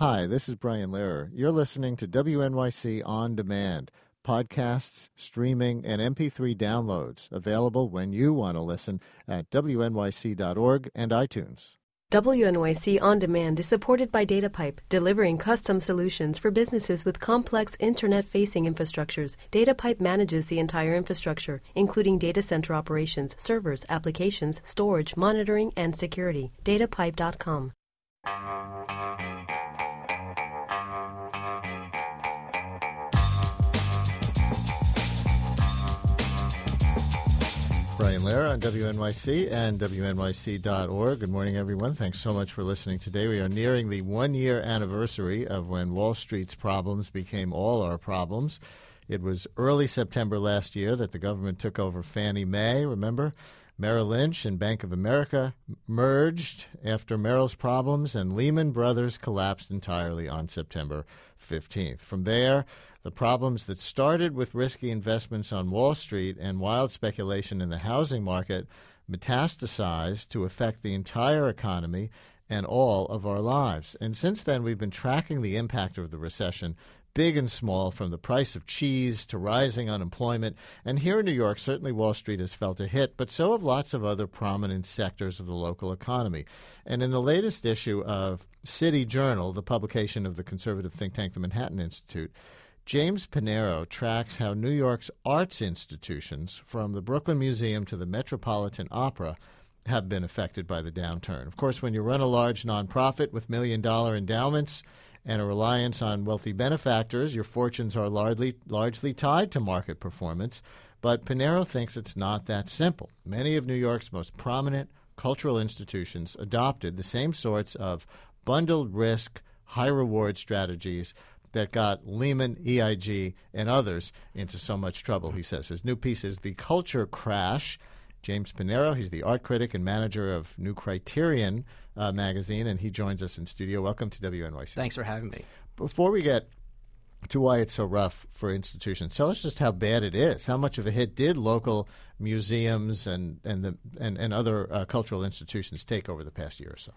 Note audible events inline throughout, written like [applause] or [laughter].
Hi, this is Brian Lehrer. You're listening to WNYC On Demand, podcasts, streaming, and MP3 downloads available when you want to listen at WNYC.org and iTunes. WNYC On Demand is supported by DataPipe, delivering custom solutions for businesses with complex internet facing infrastructures. DataPipe manages the entire infrastructure, including data center operations, servers, applications, storage, monitoring, and security. DataPipe.com. Brian Lehrer on WNYC and WNYC.org. Good morning, everyone. Thanks so much for listening today. We are nearing the one year anniversary of when Wall Street's problems became all our problems. It was early September last year that the government took over Fannie Mae, remember? Merrill Lynch and Bank of America merged after Merrill's problems, and Lehman Brothers collapsed entirely on September 15th. From there, the problems that started with risky investments on Wall Street and wild speculation in the housing market metastasized to affect the entire economy and all of our lives. And since then, we've been tracking the impact of the recession, big and small, from the price of cheese to rising unemployment. And here in New York, certainly Wall Street has felt a hit, but so have lots of other prominent sectors of the local economy. And in the latest issue of City Journal, the publication of the conservative think tank, the Manhattan Institute, James Panero tracks how New York's arts institutions, from the Brooklyn Museum to the Metropolitan Opera, have been affected by the downturn. Of course, when you run a large nonprofit with million dollar endowments and a reliance on wealthy benefactors, your fortunes are largely, largely tied to market performance. But Panero thinks it's not that simple. Many of New York's most prominent cultural institutions adopted the same sorts of bundled risk, high reward strategies that got Lehman, AIG, and others into so much trouble, he says. His new piece is The Culture Crash. James Panero, he's the art critic and manager of New Criterion uh, magazine, and he joins us in studio. Welcome to WNYC. Thanks for having me. Before we get to why it's so rough for institutions, tell us just how bad it is. How much of a hit did local museums and and the, and, and other uh, cultural institutions take over the past year or so?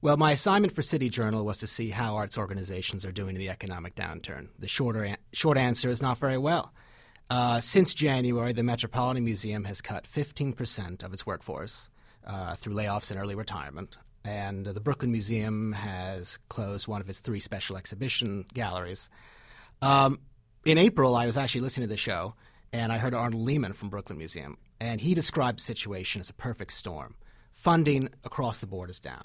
Well, my assignment for City Journal was to see how arts organizations are doing in the economic downturn. The shorter an- short answer is not very well. Uh, since January, the Metropolitan Museum has cut 15% of its workforce uh, through layoffs and early retirement. And the Brooklyn Museum has closed one of its three special exhibition galleries. Um, in April, I was actually listening to the show, and I heard Arnold Lehman from Brooklyn Museum, and he described the situation as a perfect storm. Funding across the board is down.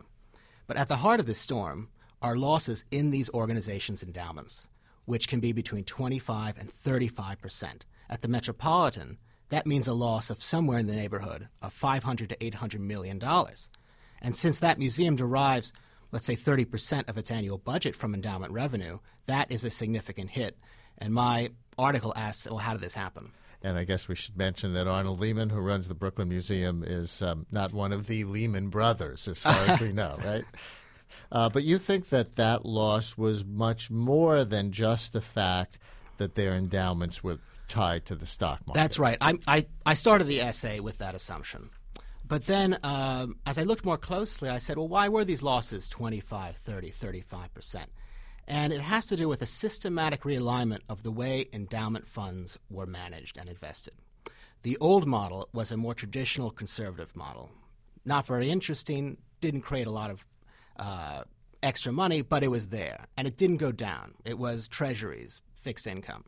But at the heart of this storm are losses in these organizations' endowments, which can be between 25 and 35 percent. At the Metropolitan, that means a loss of somewhere in the neighborhood of 500 to 800 million dollars. And since that museum derives, let's say, 30 percent of its annual budget from endowment revenue, that is a significant hit. And my article asks, well, how did this happen? And I guess we should mention that Arnold Lehman, who runs the Brooklyn Museum, is um, not one of the Lehman brothers, as far as we [laughs] know, right? Uh, but you think that that loss was much more than just the fact that their endowments were tied to the stock market. That's right. I, I, I started the essay with that assumption. But then, um, as I looked more closely, I said, well, why were these losses 25, 30, 35 percent? And it has to do with a systematic realignment of the way endowment funds were managed and invested. The old model was a more traditional conservative model. Not very interesting, didn't create a lot of uh, extra money, but it was there. And it didn't go down. It was treasuries, fixed income.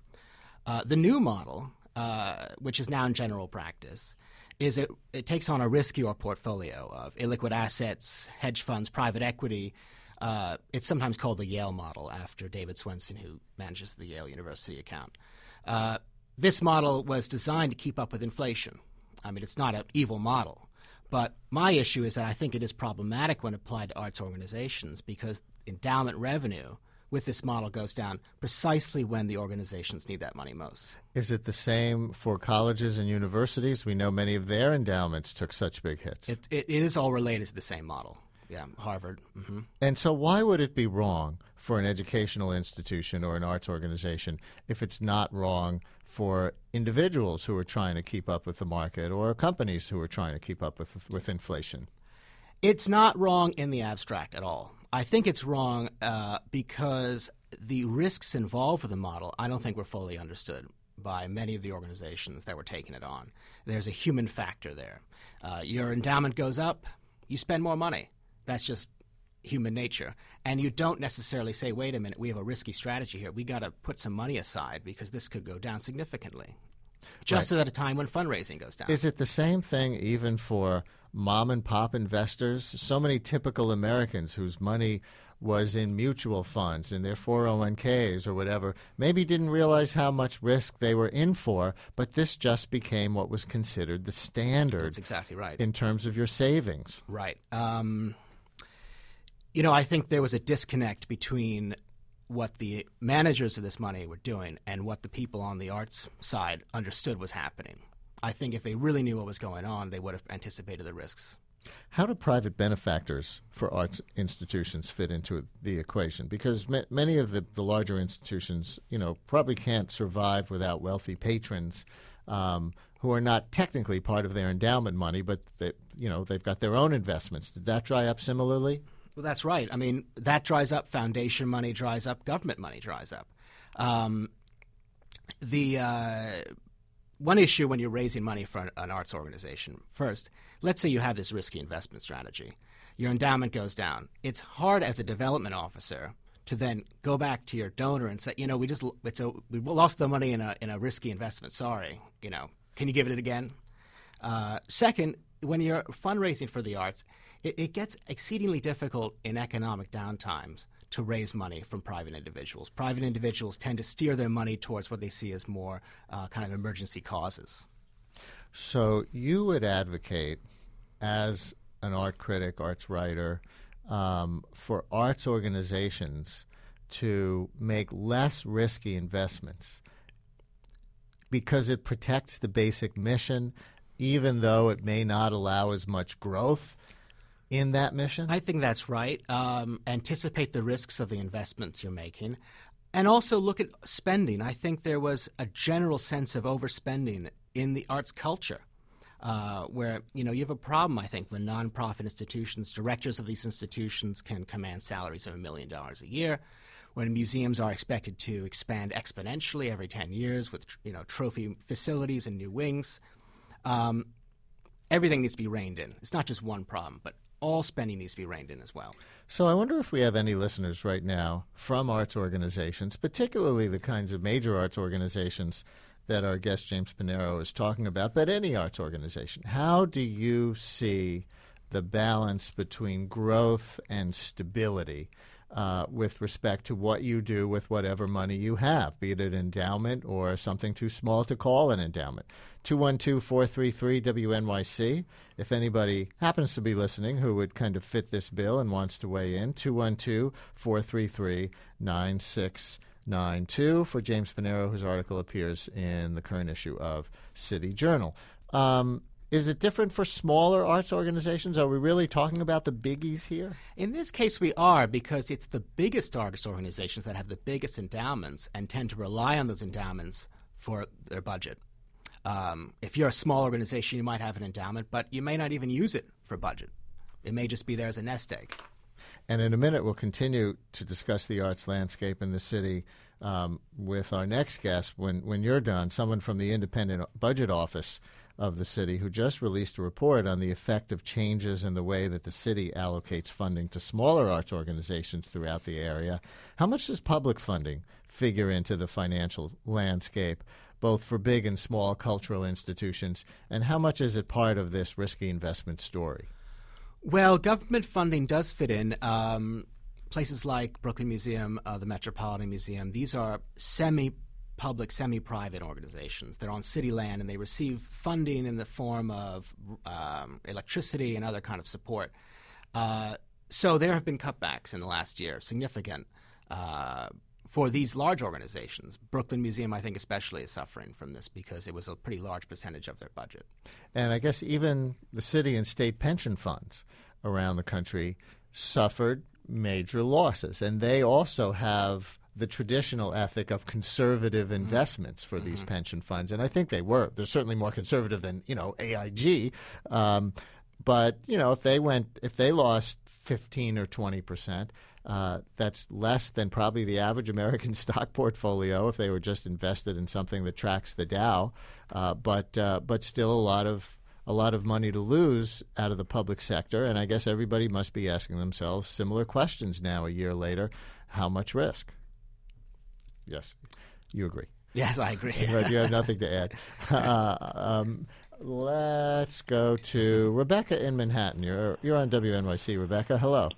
Uh, the new model, uh, which is now in general practice, is it, it takes on a riskier portfolio of illiquid assets, hedge funds, private equity, uh, it's sometimes called the Yale model after David Swensen, who manages the Yale University account. Uh, this model was designed to keep up with inflation. I mean, it's not an evil model. But my issue is that I think it is problematic when applied to arts organizations because endowment revenue with this model goes down precisely when the organizations need that money most. Is it the same for colleges and universities? We know many of their endowments took such big hits. it, it, it is all related to the same model yeah, Harvard. Mm-hmm. And so, why would it be wrong for an educational institution or an arts organization if it's not wrong for individuals who are trying to keep up with the market or companies who are trying to keep up with with inflation? It's not wrong in the abstract at all. I think it's wrong uh, because the risks involved with the model, I don't think were fully understood by many of the organizations that were taking it on. There's a human factor there. Uh, your endowment goes up, you spend more money. That's just human nature. And you don't necessarily say, wait a minute, we have a risky strategy here. We got to put some money aside because this could go down significantly. Just right. at a time when fundraising goes down. Is it the same thing even for mom and pop investors? So many typical Americans whose money was in mutual funds in their 401ks or whatever, maybe didn't realize how much risk they were in for, but this just became what was considered the standard. That's exactly right. In terms of your savings. Right. Um, you know, I think there was a disconnect between what the managers of this money were doing and what the people on the arts side understood was happening. I think if they really knew what was going on, they would have anticipated the risks. How do private benefactors for arts institutions fit into the equation? Because ma- many of the, the larger institutions, you know, probably can't survive without wealthy patrons um, who are not technically part of their endowment money, but they, you know they've got their own investments. Did that dry up similarly? Well, that's right. I mean, that dries up. Foundation money dries up. Government money dries up. Um, the uh, one issue when you're raising money for an arts organization, first, let's say you have this risky investment strategy. Your endowment goes down. It's hard as a development officer to then go back to your donor and say, you know, we just it's a, we lost the money in a in a risky investment. Sorry, you know, can you give it again? Uh, second, when you're fundraising for the arts, it, it gets exceedingly difficult in economic downtimes to raise money from private individuals. Private individuals tend to steer their money towards what they see as more uh, kind of emergency causes. So you would advocate, as an art critic, arts writer, um, for arts organizations to make less risky investments because it protects the basic mission, even though it may not allow as much growth in that mission? I think that's right. Um, anticipate the risks of the investments you're making. And also look at spending. I think there was a general sense of overspending in the arts culture. Uh, where you know you have a problem, I think, when nonprofit institutions, directors of these institutions, can command salaries of a million dollars a year, when museums are expected to expand exponentially every ten years with you know trophy facilities and new wings. Um, everything needs to be reined in. It's not just one problem, but all spending needs to be reined in as well. So I wonder if we have any listeners right now from arts organizations, particularly the kinds of major arts organizations that our guest James Panero is talking about, but any arts organization. How do you see the balance between growth and stability? Uh, with respect to what you do with whatever money you have, be it an endowment or something too small to call an endowment. 212 433 WNYC. If anybody happens to be listening who would kind of fit this bill and wants to weigh in, 212 433 9692 for James Panero, whose article appears in the current issue of City Journal. Um, is it different for smaller arts organizations? Are we really talking about the biggies here? In this case, we are because it's the biggest arts organizations that have the biggest endowments and tend to rely on those endowments for their budget. Um, if you're a small organization, you might have an endowment, but you may not even use it for budget. It may just be there as a nest egg. And in a minute, we'll continue to discuss the arts landscape in the city um, with our next guest. When when you're done, someone from the Independent Budget Office of the city who just released a report on the effect of changes in the way that the city allocates funding to smaller arts organizations throughout the area. How much does public funding figure into the financial landscape, both for big and small cultural institutions, and how much is it part of this risky investment story? Well, government funding does fit in. Um, places like Brooklyn Museum, uh, the Metropolitan Museum, these are semi public, semi private organizations. They're on city land and they receive funding in the form of um, electricity and other kind of support. Uh, so there have been cutbacks in the last year, significant. Uh, for these large organizations, Brooklyn Museum, I think, especially is suffering from this because it was a pretty large percentage of their budget. And I guess even the city and state pension funds around the country suffered major losses, and they also have the traditional ethic of conservative mm-hmm. investments for mm-hmm. these pension funds, and I think they were. They're certainly more conservative than you know AIG, um, but you know if they went if they lost fifteen or twenty percent, Uh, that's less than probably the average American [laughs] stock portfolio if they were just invested in something that tracks the Dow. Uh, but uh, but still a lot of a lot of money to lose out of the public sector, and I guess everybody must be asking themselves similar questions now, a year later: How much risk? Yes, you agree. Yes, I agree. right, you have nothing to add. [laughs] Uh, um, let's go to Rebecca in Manhattan. You're you're on WNYC. Rebecca, hello.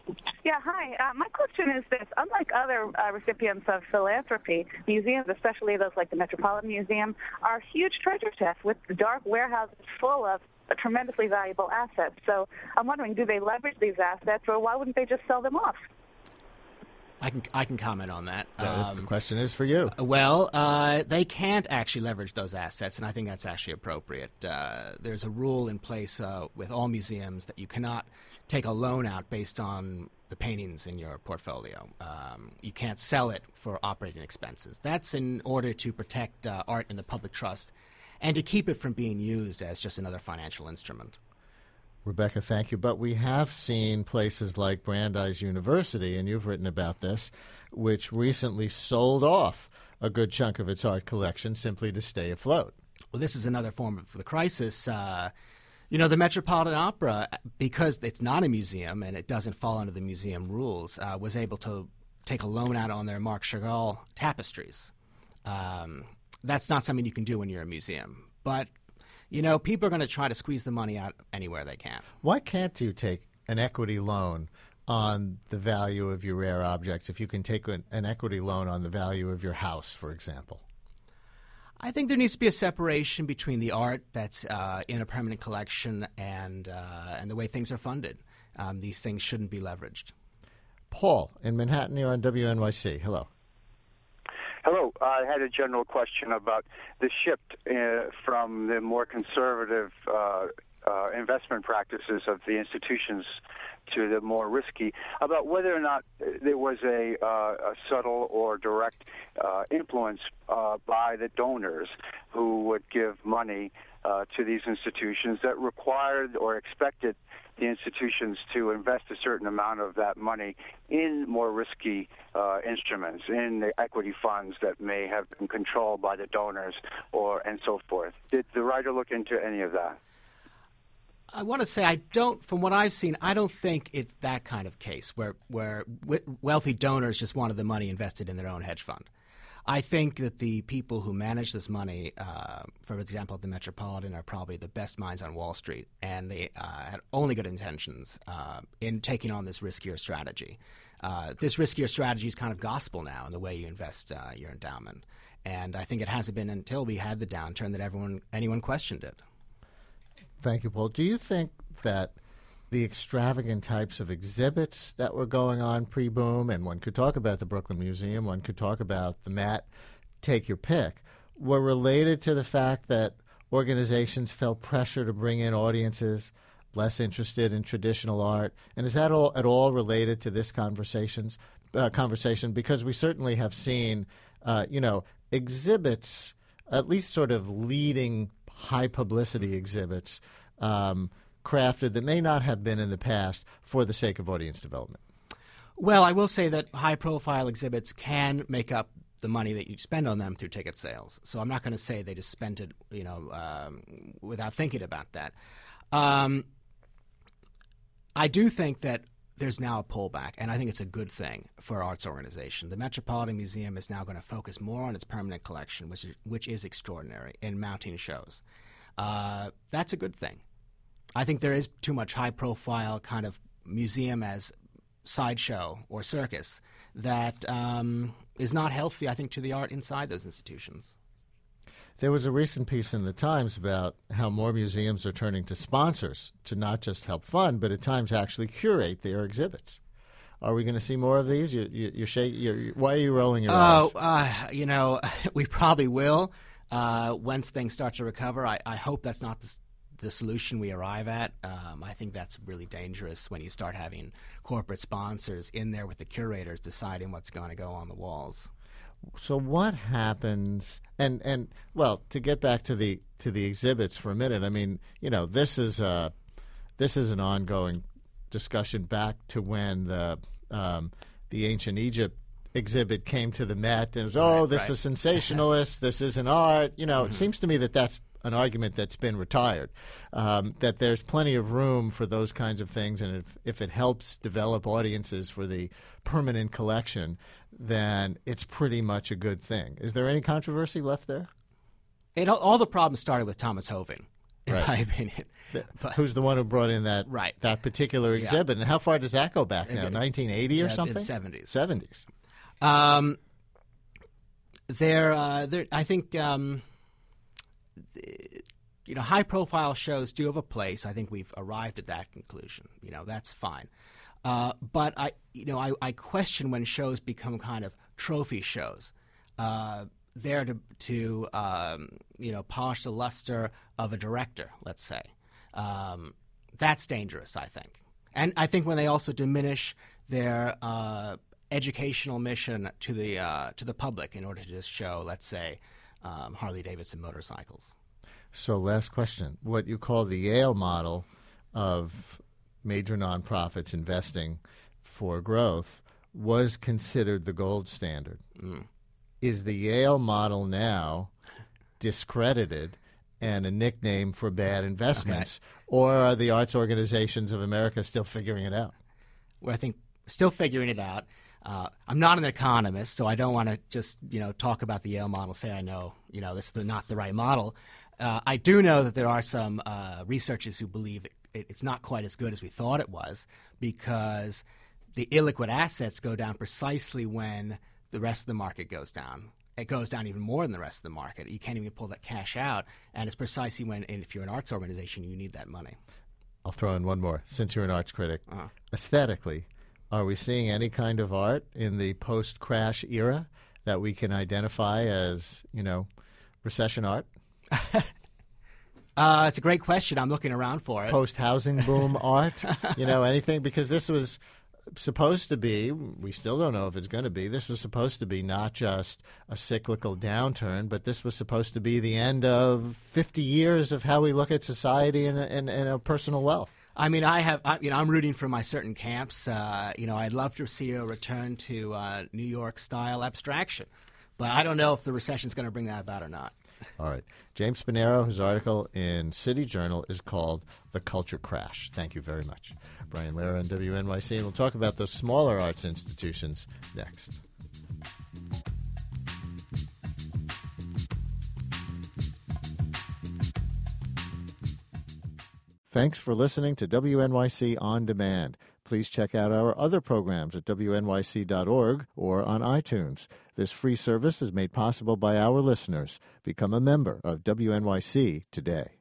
Yeah, hi. Uh, my question is this: Unlike other uh, recipients of philanthropy, museums, especially those like the Metropolitan Museum, are huge treasure chests with dark warehouses full of tremendously valuable assets. So I'm wondering, do they leverage these assets, or why wouldn't they just sell them off? I can I can comment on that. Um, the question is for you. Well, uh, they can't actually leverage those assets, and I think that's actually appropriate. Uh, there's a rule in place uh, with all museums that you cannot take a loan out based on the paintings in your portfolio. Um, you can't sell it for operating expenses. That's in order to protect uh, art in the public trust and to keep it from being used as just another financial instrument. Rebecca, thank you. But we have seen places like Brandeis University, and you've written about this, which recently sold off a good chunk of its art collection simply to stay afloat. Well, this is another form of the crisis. Uh, you know, the Metropolitan Opera, because it's not a museum and it doesn't fall under the museum rules, uh, was able to take a loan out on their Marc Chagall tapestries. Um, that's not something you can do when you're a museum. But you know, people are going to try to squeeze the money out anywhere they can. Why can't you take an equity loan on the value of your rare objects if you can take an, an equity loan on the value of your house, for example? I think there needs to be a separation between the art that's uh, in a permanent collection and uh, and the way things are funded. Um, these things shouldn't be leveraged. Paul in Manhattan, you're on WNYC. Hello. I had a general question about the shift uh, from the more conservative uh, uh, investment practices of the institutions to the more risky about whether or not there was a, uh, a subtle or direct uh, influence uh, by the donors who would give money uh, to these institutions that required or expected the institutions to invest a certain amount of that money in more risky uh, instruments, in the equity funds that may have been controlled by the donors, or and so forth. Did the writer look into any of that? I want to say I don't. From what I've seen, I don't think it's that kind of case where where wealthy donors just wanted the money invested in their own hedge fund. I think that the people who manage this money, uh, for example, at the Metropolitan, are probably the best minds on Wall Street, and they uh, had only good intentions uh, in taking on this riskier strategy. Uh, this riskier strategy is kind of gospel now in the way you invest uh, your endowment, and I think it hasn't been until we had the downturn that everyone anyone questioned it. Thank you, Paul. Do you think that the extravagant types of exhibits that were going on pre boom, and one could talk about the Brooklyn Museum, one could talk about the Met, take your pick, were related to the fact that organizations felt pressure to bring in audiences less interested in traditional art. And is that all at all related to this conversations uh, conversation? Because we certainly have seen, uh, you know, exhibits, at least sort of leading high publicity exhibits. Um, crafted that may not have been in the past for the sake of audience development? Well, I will say that high profile exhibits can make up the money that you spend on them through ticket sales. So I'm not going to say they just spent it, you know, um, without thinking about that. Um, I do think that there's now a pullback, and I think it's a good thing for arts organization. The Metropolitan Museum is now going to focus more on its permanent collection, which is, which is extraordinary in mounting shows. Uh, that's a good thing. I think there is too much high profile kind of museum as sideshow or circus that um, is not healthy, I think, to the art inside those institutions. There was a recent piece in the Times about how more museums are turning to sponsors to not just help fund, but at times actually curate their exhibits. Are we going to see more of these? You, you, you're shake, you're, why are you rolling your oh, eyes? Uh, you know, [laughs] we probably will uh, once things start to recover. I, I hope that's not the, the solution we arrive at. Um, I think that's really dangerous when you start having corporate sponsors in there with the curators deciding what's going to go on the walls. So what happens? And and well, to get back to the to the exhibits for a minute. I mean, you know, this is a this is an ongoing discussion back to when the um, the ancient Egypt exhibit came to the Met and it was, oh, Right, this right. is sensationalist, this isn't art. You Mm-hmm. know, it seems to me that that's an argument that's been retired. Um, that there's plenty of room for those kinds of things, and if, if it helps develop audiences for the permanent collection, then it's pretty much a good thing. Is there any controversy left there? It, all- the problems started with Thomas Hoving, in Right. my opinion. [laughs] But- Who's the one who brought in that Right. that particular exhibit, and how far does that go back now? 1980 or Yeah, something? 70s. 70s. Um, there, uh, there. I think um, you know, high-profile shows do have a place. I think we've arrived at that conclusion. You know, that's fine. Uh, but I, you know, I, I question when shows become kind of trophy shows, uh, there to to um, you know polish the luster of a director. Let's say um, that's dangerous. I think, and I think when they also diminish their uh, educational mission to the uh, to the public in order to just show, let's say, um, Harley Davidson motorcycles. So, last question. What you call the Yale model of major nonprofits investing for growth was considered the gold standard. Is the Yale model now discredited and a nickname for bad investments? Or are the arts organizations of America still figuring it out? Well, I think still figuring it out. Uh, I'm not an economist, so I don't want to just you know talk about the Yale model. Say I know you know this is not the right model. Uh, I do know that there are some uh, researchers who believe it, it, it's not quite as good as we thought it was because the illiquid assets go down precisely when the rest of the market goes down. It goes down even more than the rest of the market. You can't even pull that cash out, and it's precisely when, and if you're an arts organization, you need that money. I'll throw in one more since you're an arts critic. Uh-huh. Aesthetically, are we seeing any kind of art in the post crash era that we can identify as, you know, recession art? [laughs] Uh, it's a great question. I'm looking around for it. Post housing boom [laughs] art? You know, anything? Because this was supposed to be, we still don't know if it's going to be, this was supposed to be not just a cyclical downturn, but this was supposed to be the end of 50 years of how we look at society and, and, and our personal wealth. I mean, I have, I, you know, I'm rooting for my certain camps. Uh, you know, I'd love to see a return to uh, New York style abstraction, but I don't know if the recession is going to bring that about or not. All right. James Panero, his article in City Journal is called The Culture Crash. Thank you very much. Brian Lehrer on WNYC, and we'll talk about those smaller arts institutions next. Thanks for listening to WNYC On Demand. Please check out our other programs at WNYC.org or on iTunes. This free service is made possible by our listeners. Become a member of WNYC today.